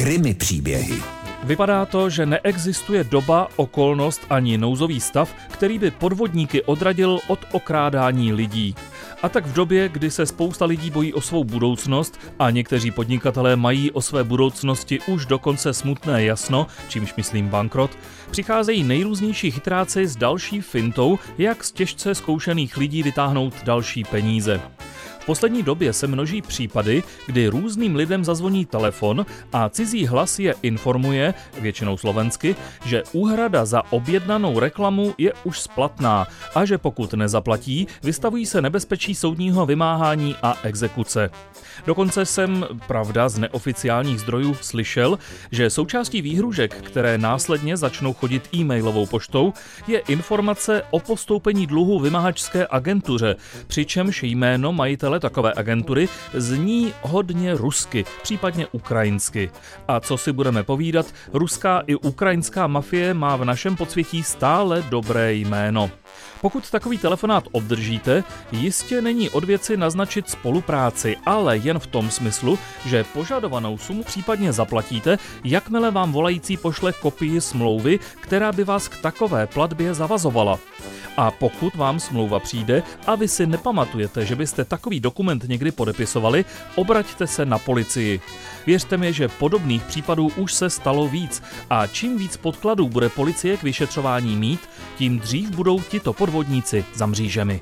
Krimi příběhy. Vypadá to, že neexistuje doba, okolnost ani nouzový stav, který by podvodníky odradil od okrádání lidí. A tak v době, kdy se spousta lidí bojí o svou budoucnost a někteří podnikatelé mají o své budoucnosti už dokonce smutné jasno, čímž myslím bankrot, přicházejí nejrůznější chytráci s další fintou, jak z těžce zkoušených lidí vytáhnout další peníze. Poslední době se množí případy, kdy různým lidem zazvoní telefon a cizí hlas je informuje, většinou slovensky, že úhrada za objednanou reklamu je už splatná a že pokud nezaplatí, vystavují se nebezpečí soudního vymáhání a exekuce. Dokonce jsem, pravda, z neoficiálních zdrojů slyšel, že součástí výhružek, které následně začnou chodit e-mailovou poštou, je informace o postoupení dluhu vymahačské agentuře, přičemž jméno majitele takové agentury zní hodně rusky, případně ukrajinsky. A co si budeme povídat, ruská i ukrajinská mafie má v našem podsvětí stále dobré jméno. Pokud takový telefonát obdržíte, jistě není od věci naznačit spolupráci, ale jen v tom smyslu, že požadovanou sumu případně zaplatíte, jakmile vám volající pošle kopii smlouvy, která by vás k takové platbě zavazovala. A pokud vám smlouva přijde a vy si nepamatujete, že byste takový dokument někdy podepisovali, obraťte se na policii. Věřte mi, že podobných případů už se stalo víc a čím víc podkladů bude policie k vyšetřování mít, tím dřív budou tito podvodníci za mřížemi.